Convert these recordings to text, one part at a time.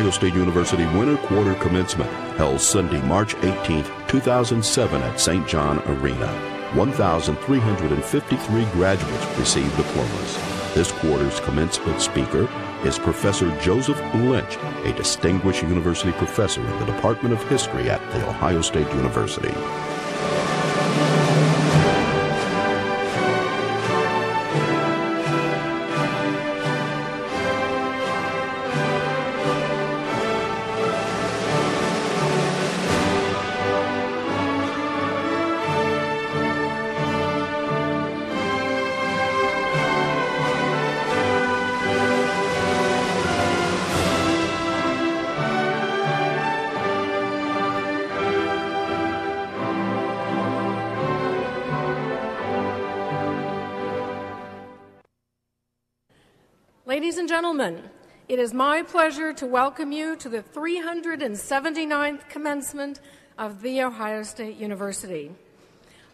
Ohio State University Winter Quarter Commencement, held Sunday, March 18, 2007 at St. John Arena. 1,353 graduates received diplomas. This quarter's commencement speaker is Professor Joseph Lynch, a distinguished university professor in the Department of History at The Ohio State University. It is my pleasure to welcome you to the 379th commencement of The Ohio State University.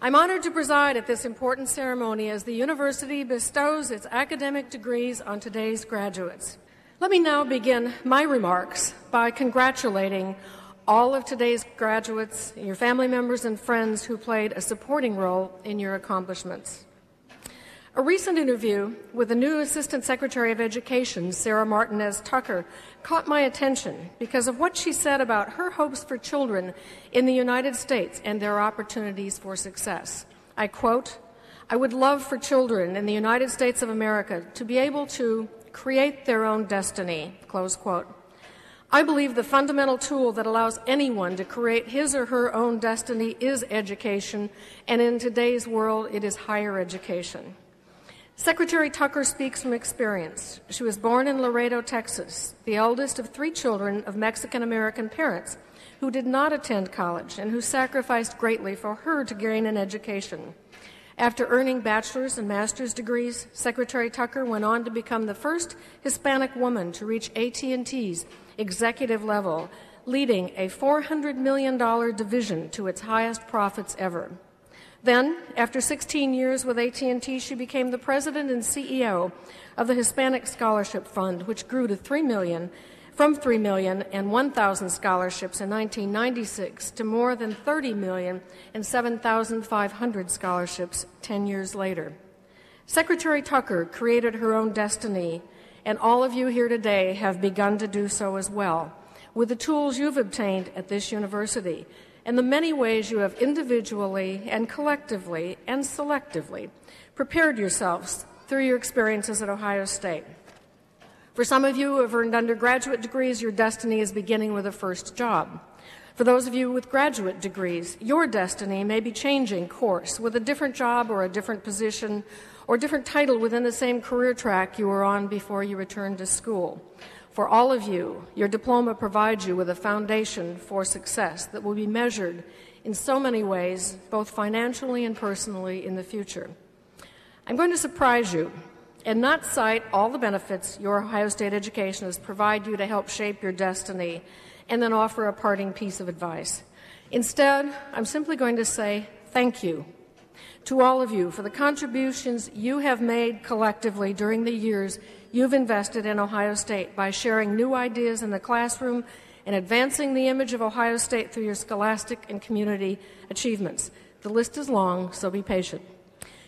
I'm honored to preside at this important ceremony as the university bestows its academic degrees on today's graduates. Let me now begin my remarks by congratulating all of today's graduates, your family members, and friends who played a supporting role in your accomplishments. A recent interview with the new Assistant Secretary of Education, Sarah Martinez Tucker, caught my attention because of what she said about her hopes for children in the United States and their opportunities for success. I quote, I would love for children in the United States of America to be able to create their own destiny, close quote. I believe the fundamental tool that allows anyone to create his or her own destiny is education, and in today's world, it is higher education. Secretary Tucker speaks from experience. She was born in Laredo, Texas, the eldest of three children of Mexican American parents who did not attend college and who sacrificed greatly for her to gain an education. After earning bachelor's and master's degrees, Secretary Tucker went on to become the first Hispanic woman to reach AT&T's executive level, leading a $400 million division to its highest profits ever. Then, after 16 years with AT&T, she became the president and CEO of the Hispanic Scholarship Fund, which grew to 3 million from 3 million and 1,000 scholarships in 1996 to more than 30 million and 7,500 scholarships 10 years later. Secretary Tucker created her own destiny, and all of you here today have begun to do so as well with the tools you've obtained at this university and the many ways you have individually and collectively and selectively prepared yourselves through your experiences at Ohio State. For some of you who have earned undergraduate degrees, your destiny is beginning with a first job. For those of you with graduate degrees, your destiny may be changing course with a different job or a different position or different title within the same career track you were on before you returned to school. For all of you, your diploma provides you with a foundation for success that will be measured in so many ways, both financially and personally, in the future. I'm going to surprise you and not cite all the benefits your Ohio State education has provided you to help shape your destiny and then offer a parting piece of advice. Instead, I'm simply going to say thank you to all of you for the contributions you have made collectively during the years you've invested in Ohio State by sharing new ideas in the classroom and advancing the image of Ohio State through your scholastic and community achievements. The list is long, so be patient.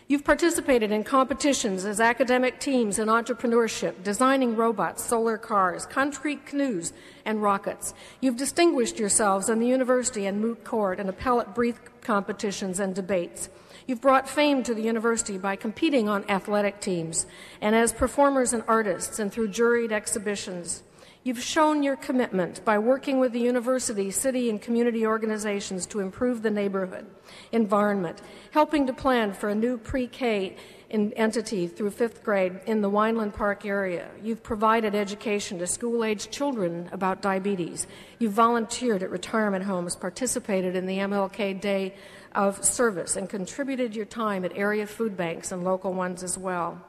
You've participated in competitions as academic teams in entrepreneurship, designing robots, solar cars, concrete canoes, and rockets. You've distinguished yourselves in the university and moot court and appellate brief competitions and debates. You've brought fame to the university by competing on athletic teams and as performers and artists and through juried exhibitions. You've shown your commitment by working with the university, city, and community organizations to improve the neighborhood environment, helping to plan for a new pre K entity through fifth grade in the Weinland Park area. You've provided education to school aged children about diabetes. You've volunteered at retirement homes, participated in the MLK Day of service and contributed your time at area food banks and local ones as well.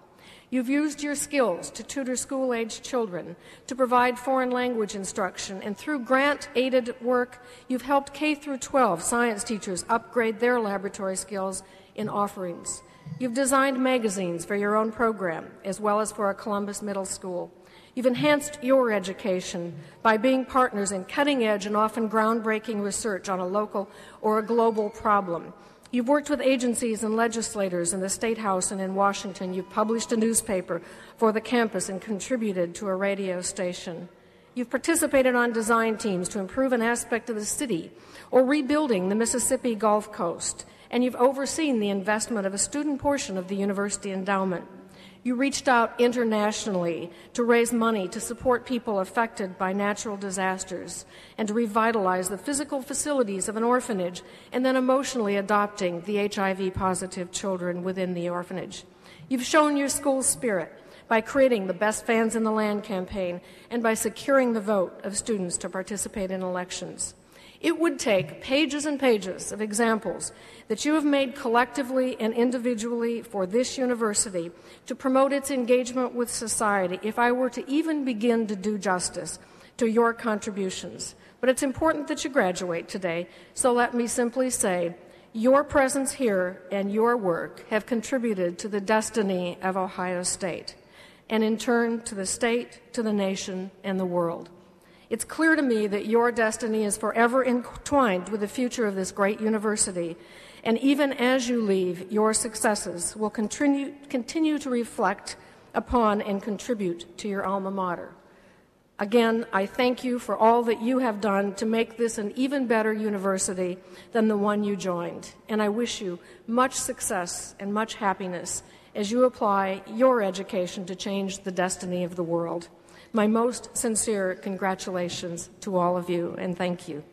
You've used your skills to tutor school aged children, to provide foreign language instruction, and through grant aided work, you've helped K through 12 science teachers upgrade their laboratory skills in offerings. You've designed magazines for your own program, as well as for a Columbus Middle School. You've enhanced your education by being partners in cutting edge and often groundbreaking research on a local or a global problem. You've worked with agencies and legislators in the State House and in Washington. You've published a newspaper for the campus and contributed to a radio station. You've participated on design teams to improve an aspect of the city or rebuilding the Mississippi Gulf Coast. And you've overseen the investment of a student portion of the university endowment. You reached out internationally to raise money to support people affected by natural disasters and to revitalize the physical facilities of an orphanage and then emotionally adopting the HIV positive children within the orphanage. You've shown your school spirit by creating the Best Fans in the Land campaign and by securing the vote of students to participate in elections. It would take pages and pages of examples that you have made collectively and individually for this university to promote its engagement with society if I were to even begin to do justice to your contributions. But it's important that you graduate today, so let me simply say your presence here and your work have contributed to the destiny of Ohio State, and in turn to the state, to the nation, and the world. It's clear to me that your destiny is forever entwined with the future of this great university. And even as you leave, your successes will continue, continue to reflect upon and contribute to your alma mater. Again, I thank you for all that you have done to make this an even better university than the one you joined. And I wish you much success and much happiness as you apply your education to change the destiny of the world. My most sincere congratulations to all of you, and thank you.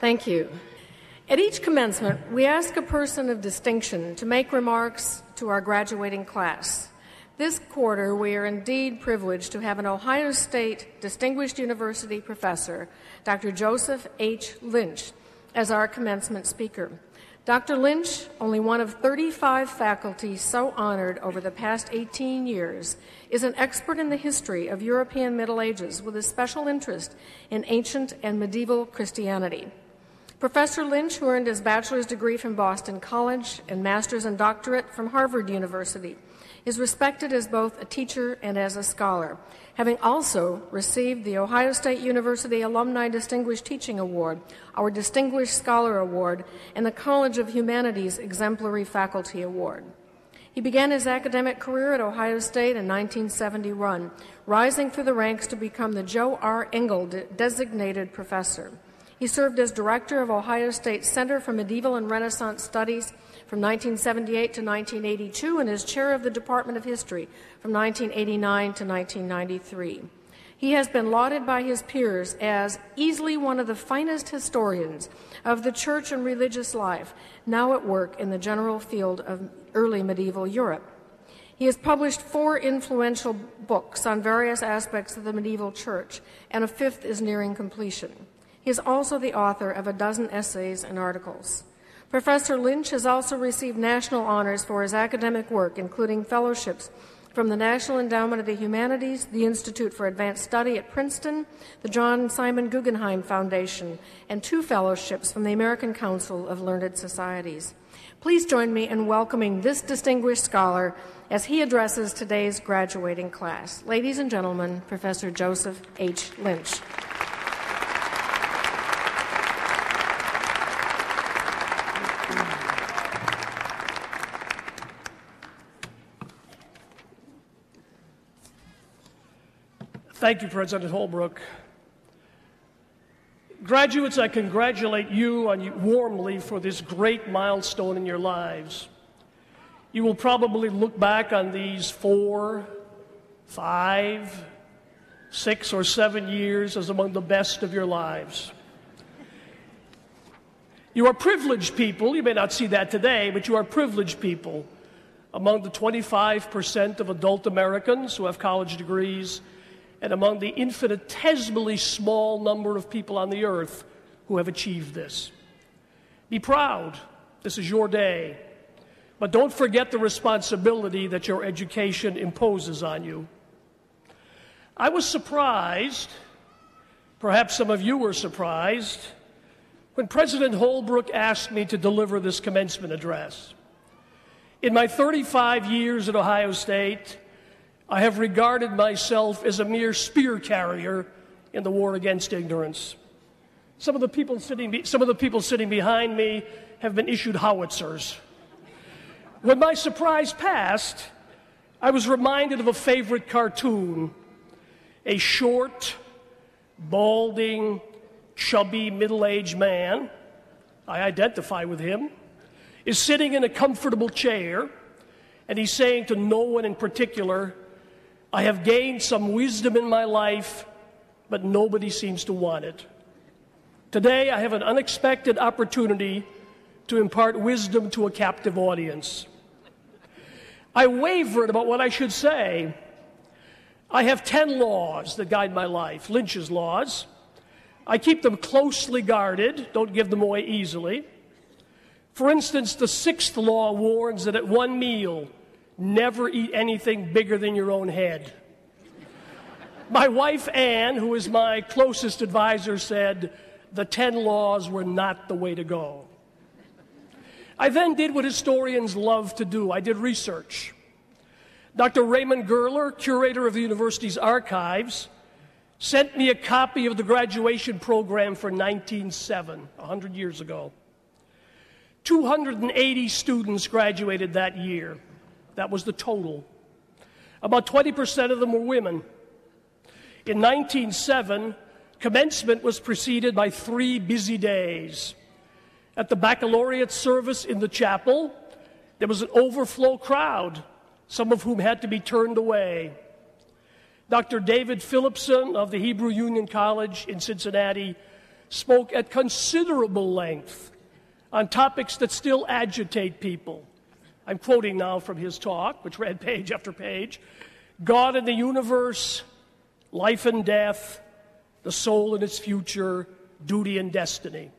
Thank you. At each commencement, we ask a person of distinction to make remarks to our graduating class. This quarter, we are indeed privileged to have an Ohio State Distinguished University professor, Dr. Joseph H. Lynch, as our commencement speaker. Dr. Lynch, only one of 35 faculty so honored over the past 18 years, is an expert in the history of European Middle Ages with a special interest in ancient and medieval Christianity. Professor Lynch, who earned his bachelor's degree from Boston College and master's and doctorate from Harvard University, is respected as both a teacher and as a scholar, having also received the Ohio State University Alumni Distinguished Teaching Award, our Distinguished Scholar Award, and the College of Humanities Exemplary Faculty Award. He began his academic career at Ohio State in 1971, rising through the ranks to become the Joe R. Engel Designated Professor. He served as director of Ohio State's Center for Medieval and Renaissance Studies from 1978 to 1982 and as chair of the Department of History from 1989 to 1993. He has been lauded by his peers as easily one of the finest historians of the church and religious life, now at work in the general field of early medieval Europe. He has published four influential books on various aspects of the medieval church, and a fifth is nearing completion. He is also the author of a dozen essays and articles. Professor Lynch has also received national honors for his academic work, including fellowships from the National Endowment of the Humanities, the Institute for Advanced Study at Princeton, the John Simon Guggenheim Foundation, and two fellowships from the American Council of Learned Societies. Please join me in welcoming this distinguished scholar as he addresses today's graduating class. Ladies and gentlemen, Professor Joseph H. Lynch. Thank you, President Holbrook. Graduates, I congratulate you on you warmly for this great milestone in your lives. You will probably look back on these four, five, six, or seven years as among the best of your lives. You are privileged people. You may not see that today, but you are privileged people among the 25% of adult Americans who have college degrees and among the infinitesimally small number of people on the earth who have achieved this. Be proud. This is your day. But don't forget the responsibility that your education imposes on you. I was surprised, perhaps some of you were surprised, when President Holbrook asked me to deliver this commencement address. In my 35 years at Ohio State, I have regarded myself as a mere spear carrier in the war against ignorance. Some of the people sitting, some of the people sitting behind me have been issued howitzers. When my surprise passed, I was reminded of a favorite cartoon a short, balding, chubby, middle aged man, I identify with him, is sitting in a comfortable chair, and he's saying to no one in particular, I have gained some wisdom in my life, but nobody seems to want it. Today, I have an unexpected opportunity to impart wisdom to a captive audience. I wavered about what I should say. I have 10 laws that guide my life, Lynch's laws. I keep them closely guarded, don't give them away easily. For instance, the sixth law warns that at one meal, never eat anything bigger than your own head. My wife, Anne, who is my closest advisor, said the 10 laws were not the way to go. I then did what historians love to do I did research. Dr. Raimund Goerler, curator of the university's archives, sent me a copy of the graduation program for 1907, 100 years ago. 280 students graduated that year. That was the total. About 20% of them were women. In 1907, commencement was preceded by three busy days. At the baccalaureate service in the chapel, there was an overflow crowd, some of whom had to be turned away. Dr. David Philipson of the Hebrew Union College in Cincinnati spoke at considerable length on topics that still agitate people. I'm quoting now from his talk, which read page after page God and the universe, life and death, the soul and its future, duty and destiny.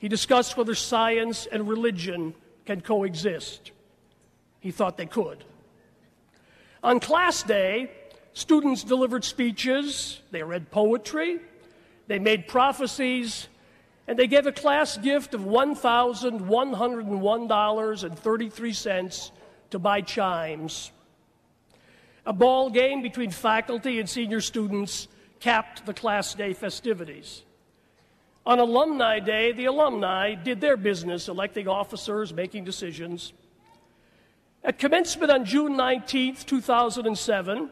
He discussed whether science and religion can coexist. He thought they could. On class day, Students delivered speeches, they read poetry, they made prophecies, and they gave a class gift of $1,101.33 to buy chimes. A ball game between faculty and senior students capped the class day festivities. On Alumni Day, the alumni did their business, electing officers, making decisions. At commencement on June 19, 2007,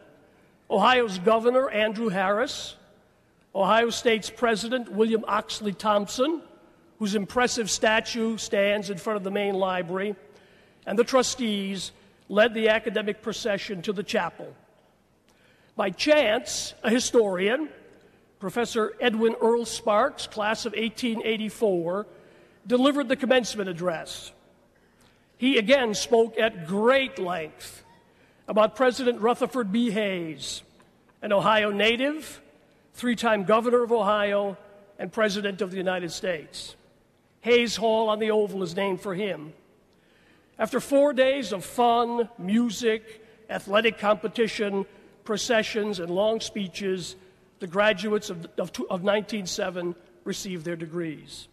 Ohio's Governor Andrew Harris, Ohio State's President William Oxley Thompson, whose impressive statue stands in front of the main library, and the trustees led the academic procession to the chapel. By chance, a historian, Professor Edwin Erle Sparks, class of 1884, delivered the commencement address. He again spoke at great length about President Rutherford B. Hayes, an Ohio native, three time governor of Ohio, and president of the United States. Hayes Hall on the Oval is named for him. After four days of fun, music, athletic competition, processions, and long speeches, the graduates of, of, of 1907 received their degrees.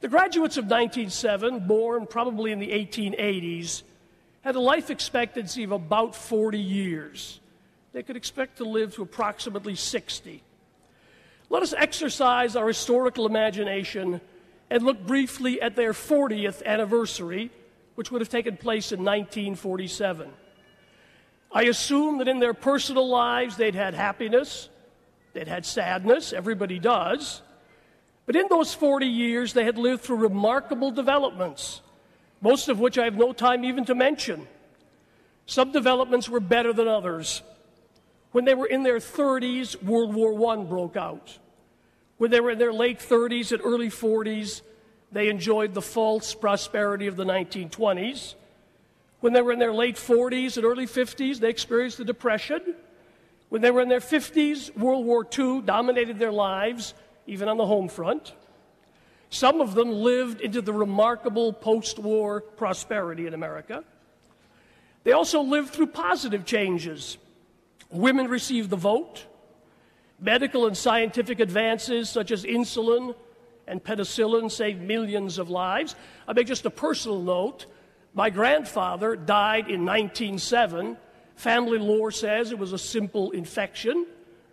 The graduates of 1907, born probably in the 1880s, had a life expectancy of about 40 years. They could expect to live to approximately 60. Let us exercise our historical imagination and look briefly at their 40th anniversary, which would have taken place in 1947. I assume that in their personal lives they'd had happiness, they'd had sadness, everybody does. But in those 40 years, they had lived through remarkable developments most of which I have no time even to mention. Some developments were better than others. When they were in their 30s, World War I broke out. When they were in their late 30s and early 40s, they enjoyed the false prosperity of the 1920s. When they were in their late 40s and early 50s, they experienced the Depression. When they were in their 50s, World War II dominated their lives, even on the home front. Some of them lived into the remarkable post war prosperity in America. They also lived through positive changes. Women received the vote. Medical and scientific advances such as insulin and penicillin saved millions of lives. I make just a personal note. My grandfather died in 1907. Family lore says it was a simple infection,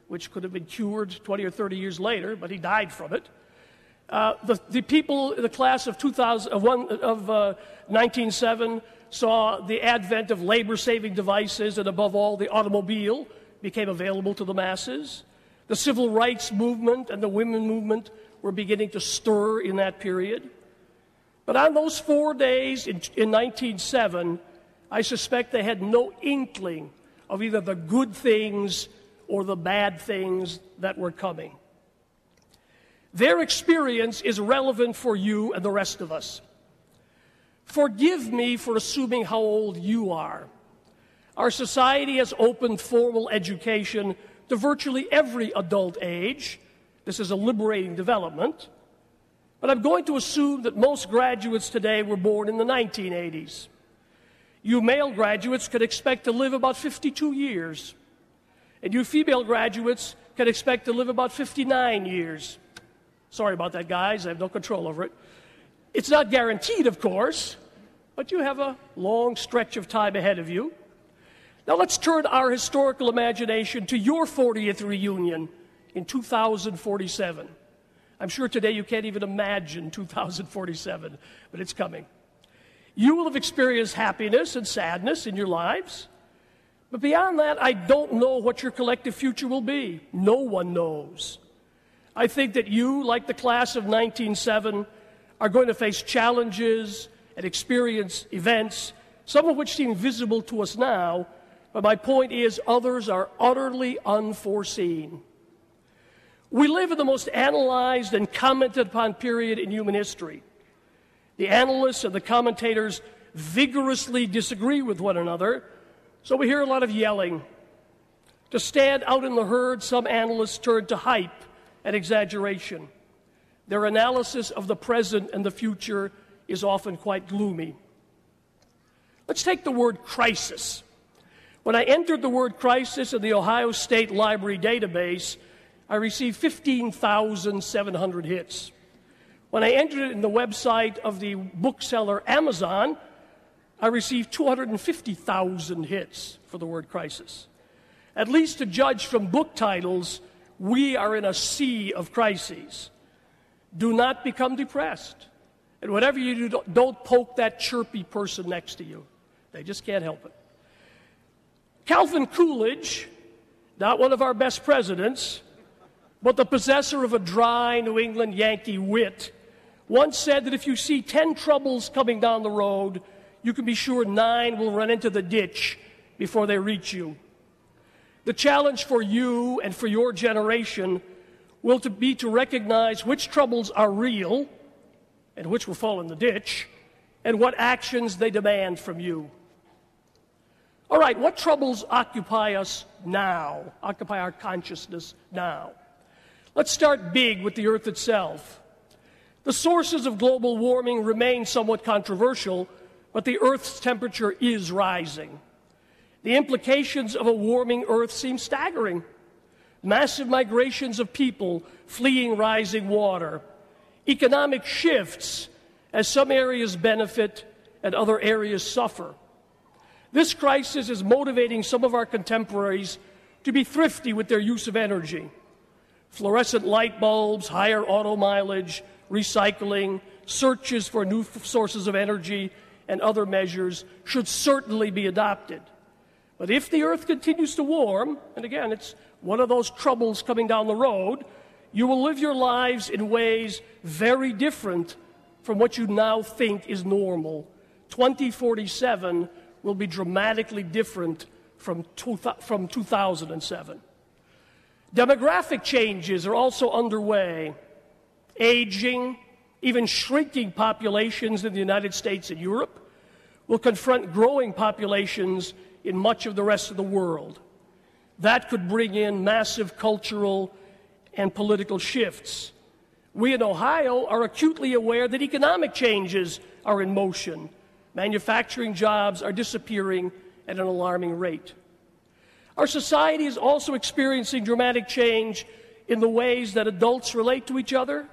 which could have been cured 20 or 30 years later, but he died from it. Uh, the, the, people, the class of, 2000, of, one, of uh, 1907 saw the advent of labor saving devices and, above all, the automobile became available to the masses. The civil rights movement and the women movement were beginning to stir in that period. But on those four days in, in 1907, I suspect they had no inkling of either the good things or the bad things that were coming. Their experience is relevant for you and the rest of us. Forgive me for assuming how old you are. Our society has opened formal education to virtually every adult age. This is a liberating development. But I'm going to assume that most graduates today were born in the 1980s. You male graduates could expect to live about 52 years, and you female graduates can expect to live about 59 years. Sorry about that, guys. I have no control over it. It's not guaranteed, of course, but you have a long stretch of time ahead of you. Now let's turn our historical imagination to your 40th reunion in 2047. I'm sure today you can't even imagine 2047, but it's coming. You will have experienced happiness and sadness in your lives. But beyond that, I don't know what your collective future will be. No one knows. I think that you, like the class of 1907, are going to face challenges and experience events, some of which seem visible to us now, but my point is others are utterly unforeseen. We live in the most analyzed and commented upon period in human history. The analysts and the commentators vigorously disagree with one another, so we hear a lot of yelling. To stand out in the herd, some analysts turn to hype and exaggeration. Their analysis of the present and the future is often quite gloomy. Let's take the word crisis. When I entered the word crisis in the Ohio State Library database, I received 15,700 hits. When I entered it in the website of the bookseller Amazon, I received 250,000 hits for the word crisis. At least to judge from book titles, we are in a sea of crises. Do not become depressed. And whatever you do, don't poke that chirpy person next to you. They just can't help it. Calvin Coolidge, not one of our best presidents, but the possessor of a dry New England Yankee wit, once said that if you see 10 troubles coming down the road, you can be sure nine will run into the ditch before they reach you. The challenge for you and for your generation will to be to recognize which troubles are real and which will fall in the ditch and what actions they demand from you. All right, what troubles occupy us now, occupy our consciousness now? Let's start big with the Earth itself. The sources of global warming remain somewhat controversial, but the Earth's temperature is rising. The implications of a warming Earth seem staggering. Massive migrations of people fleeing rising water, economic shifts as some areas benefit and other areas suffer. This crisis is motivating some of our contemporaries to be thrifty with their use of energy. Fluorescent light bulbs, higher auto mileage, recycling, searches for new sources of energy, and other measures should certainly be adopted. But if the earth continues to warm, and again, it's one of those troubles coming down the road, you will live your lives in ways very different from what you now think is normal. 2047 will be dramatically different from, two, from 2007. Demographic changes are also underway. Aging, even shrinking populations in the United States and Europe will confront growing populations in much of the rest of the world. That could bring in massive cultural and political shifts. We in Ohio are acutely aware that economic changes are in motion. Manufacturing jobs are disappearing at an alarming rate. Our society is also experiencing dramatic change in the ways that adults relate to each other,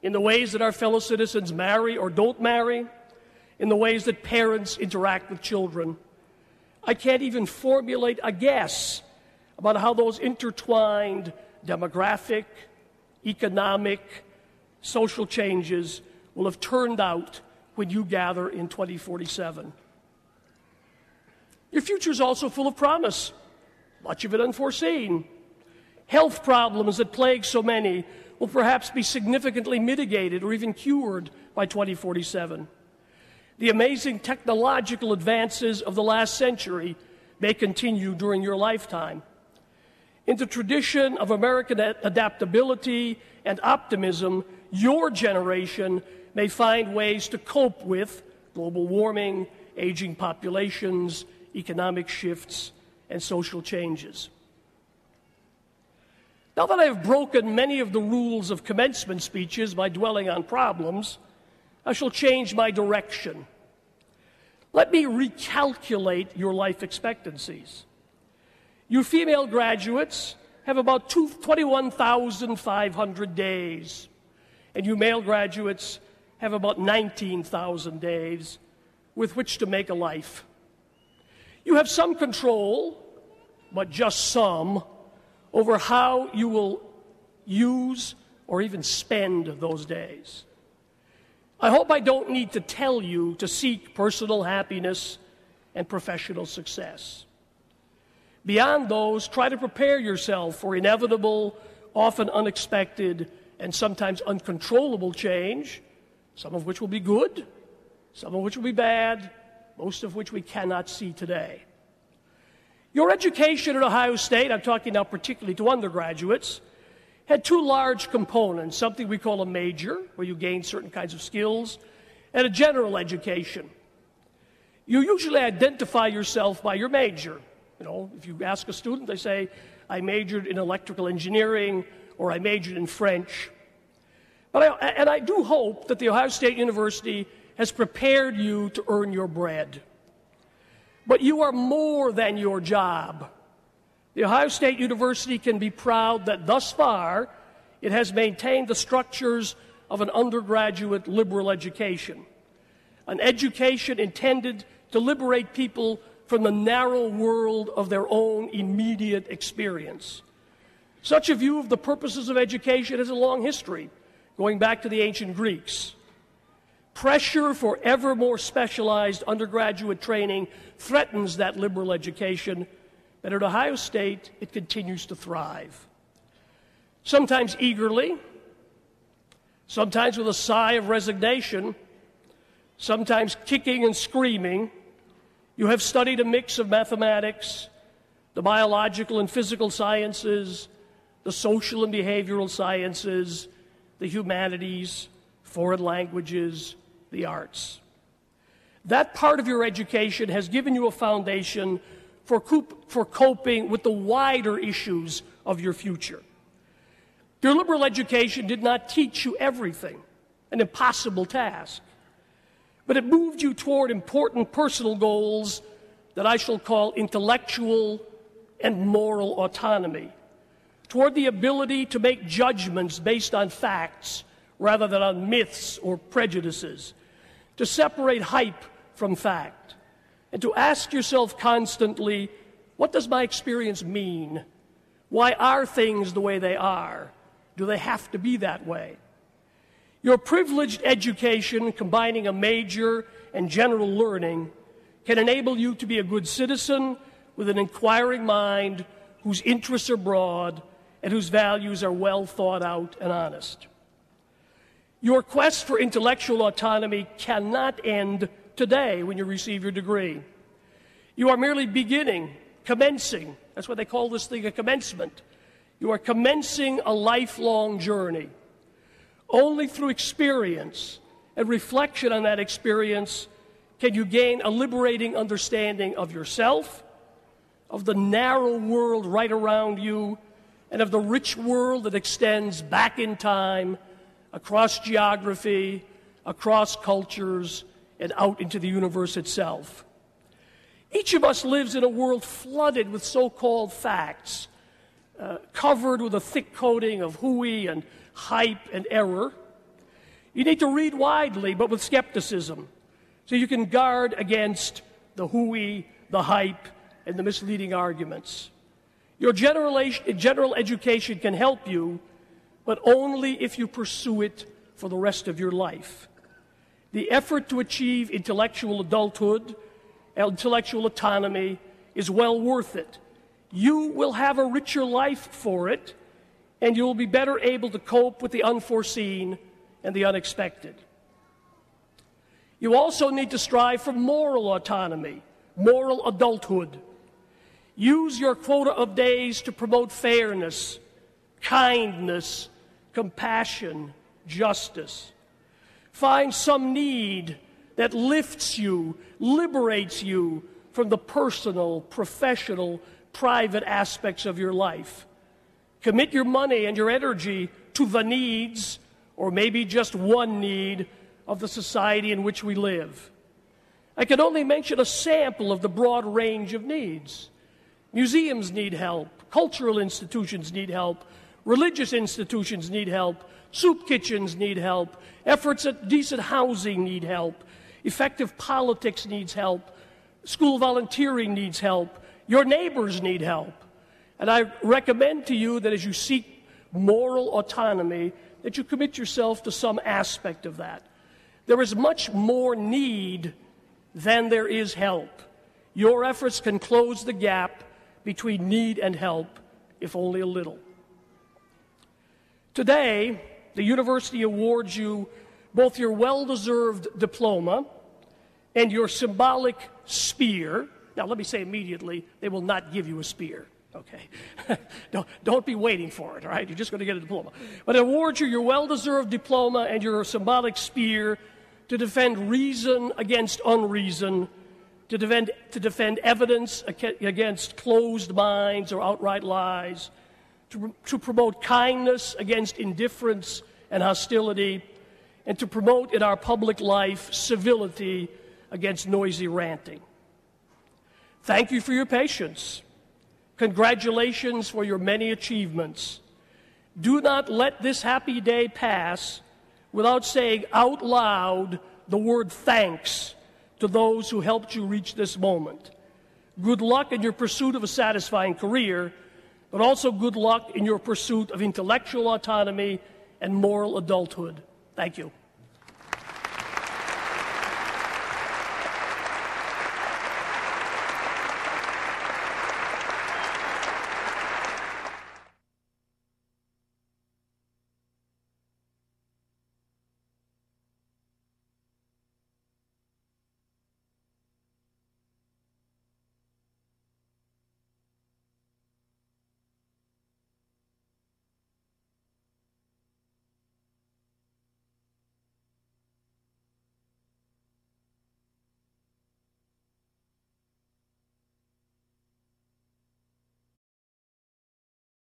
in the ways that our fellow citizens marry or don't marry, in the ways that parents interact with children. I can't even formulate a guess about how those intertwined demographic, economic, social changes will have turned out when you gather in 2047. Your future is also full of promise, much of it unforeseen. Health problems that plague so many will perhaps be significantly mitigated or even cured by 2047. The amazing technological advances of the last century may continue during your lifetime. In the tradition of American adaptability and optimism, your generation may find ways to cope with global warming, aging populations, economic shifts, and social changes. Now that I have broken many of the rules of commencement speeches by dwelling on problems, I shall change my direction. Let me recalculate your life expectancies. You female graduates have about 21,500 days, and you male graduates have about 19,000 days with which to make a life. You have some control, but just some, over how you will use or even spend those days. I hope I don't need to tell you to seek personal happiness and professional success. Beyond those, try to prepare yourself for inevitable, often unexpected, and sometimes uncontrollable change, some of which will be good, some of which will be bad, most of which we cannot see today. Your education at Ohio State, I'm talking now particularly to undergraduates, had two large components something we call a major, where you gain certain kinds of skills, and a general education. You usually identify yourself by your major. You know, if you ask a student, they say, I majored in electrical engineering or I majored in French. But I, and I do hope that The Ohio State University has prepared you to earn your bread. But you are more than your job. The Ohio State University can be proud that thus far it has maintained the structures of an undergraduate liberal education, an education intended to liberate people from the narrow world of their own immediate experience. Such a view of the purposes of education has a long history, going back to the ancient Greeks. Pressure for ever more specialized undergraduate training threatens that liberal education but at Ohio State, it continues to thrive. Sometimes eagerly, sometimes with a sigh of resignation, sometimes kicking and screaming. You have studied a mix of mathematics, the biological and physical sciences, the social and behavioral sciences, the humanities, foreign languages, the arts. That part of your education has given you a foundation for, for coping with the wider issues of your future. Your liberal education did not teach you everything, an impossible task, but it moved you toward important personal goals that I shall call intellectual and moral autonomy, toward the ability to make judgments based on facts rather than on myths or prejudices, to separate hype from fact, and to ask yourself constantly what does my experience mean? Why are things the way they are? Do they have to be that way? Your privileged education, combining a major and general learning, can enable you to be a good citizen with an inquiring mind whose interests are broad and whose values are well thought out and honest. Your quest for intellectual autonomy cannot end today when you receive your degree. You are merely beginning, commencing. That's why they call this thing a commencement. You are commencing a lifelong journey. Only through experience and reflection on that experience can you gain a liberating understanding of yourself, of the narrow world right around you, and of the rich world that extends back in time, across geography, across cultures, and out into the universe itself. Each of us lives in a world flooded with so called facts, uh, covered with a thick coating of hooey and hype and error. You need to read widely, but with skepticism, so you can guard against the hooey, the hype, and the misleading arguments. Your general, general education can help you, but only if you pursue it for the rest of your life. The effort to achieve intellectual adulthood, uh, intellectual autonomy, is well worth it. You will have a richer life for it, and you will be better able to cope with the unforeseen and the unexpected. You also need to strive for moral autonomy, moral adulthood. Use your quota of days to promote fairness, kindness, compassion, justice. Find some need that lifts you, liberates you from the personal, professional, private aspects of your life. Commit your money and your energy to the needs, or maybe just one need, of the society in which we live. I can only mention a sample of the broad range of needs. Museums need help, cultural institutions need help, religious institutions need help, soup kitchens need help, efforts at decent housing need help, effective politics needs help, school volunteering needs help, your neighbors need help. And I recommend to you that as you seek moral autonomy, that you commit yourself to some aspect of that. There is much more need than there is help. Your efforts can close the gap between need and help, if only a little. Today, the university awards you both your well deserved diploma and your symbolic spear. Now, let me say immediately, they will not give you a spear. Okay. don't, don't be waiting for it, all right? You're just going to get a diploma. But it awards you your well deserved diploma and your symbolic spear to defend reason against unreason, to defend, to defend evidence against closed minds or outright lies, to, to promote kindness against indifference and hostility, and to promote in our public life civility against noisy ranting. Thank you for your patience. Congratulations for your many achievements. Do not let this happy day pass without saying out loud the word thanks to those who helped you reach this moment. Good luck in your pursuit of a satisfying career, but also good luck in your pursuit of intellectual autonomy and moral adulthood. Thank you.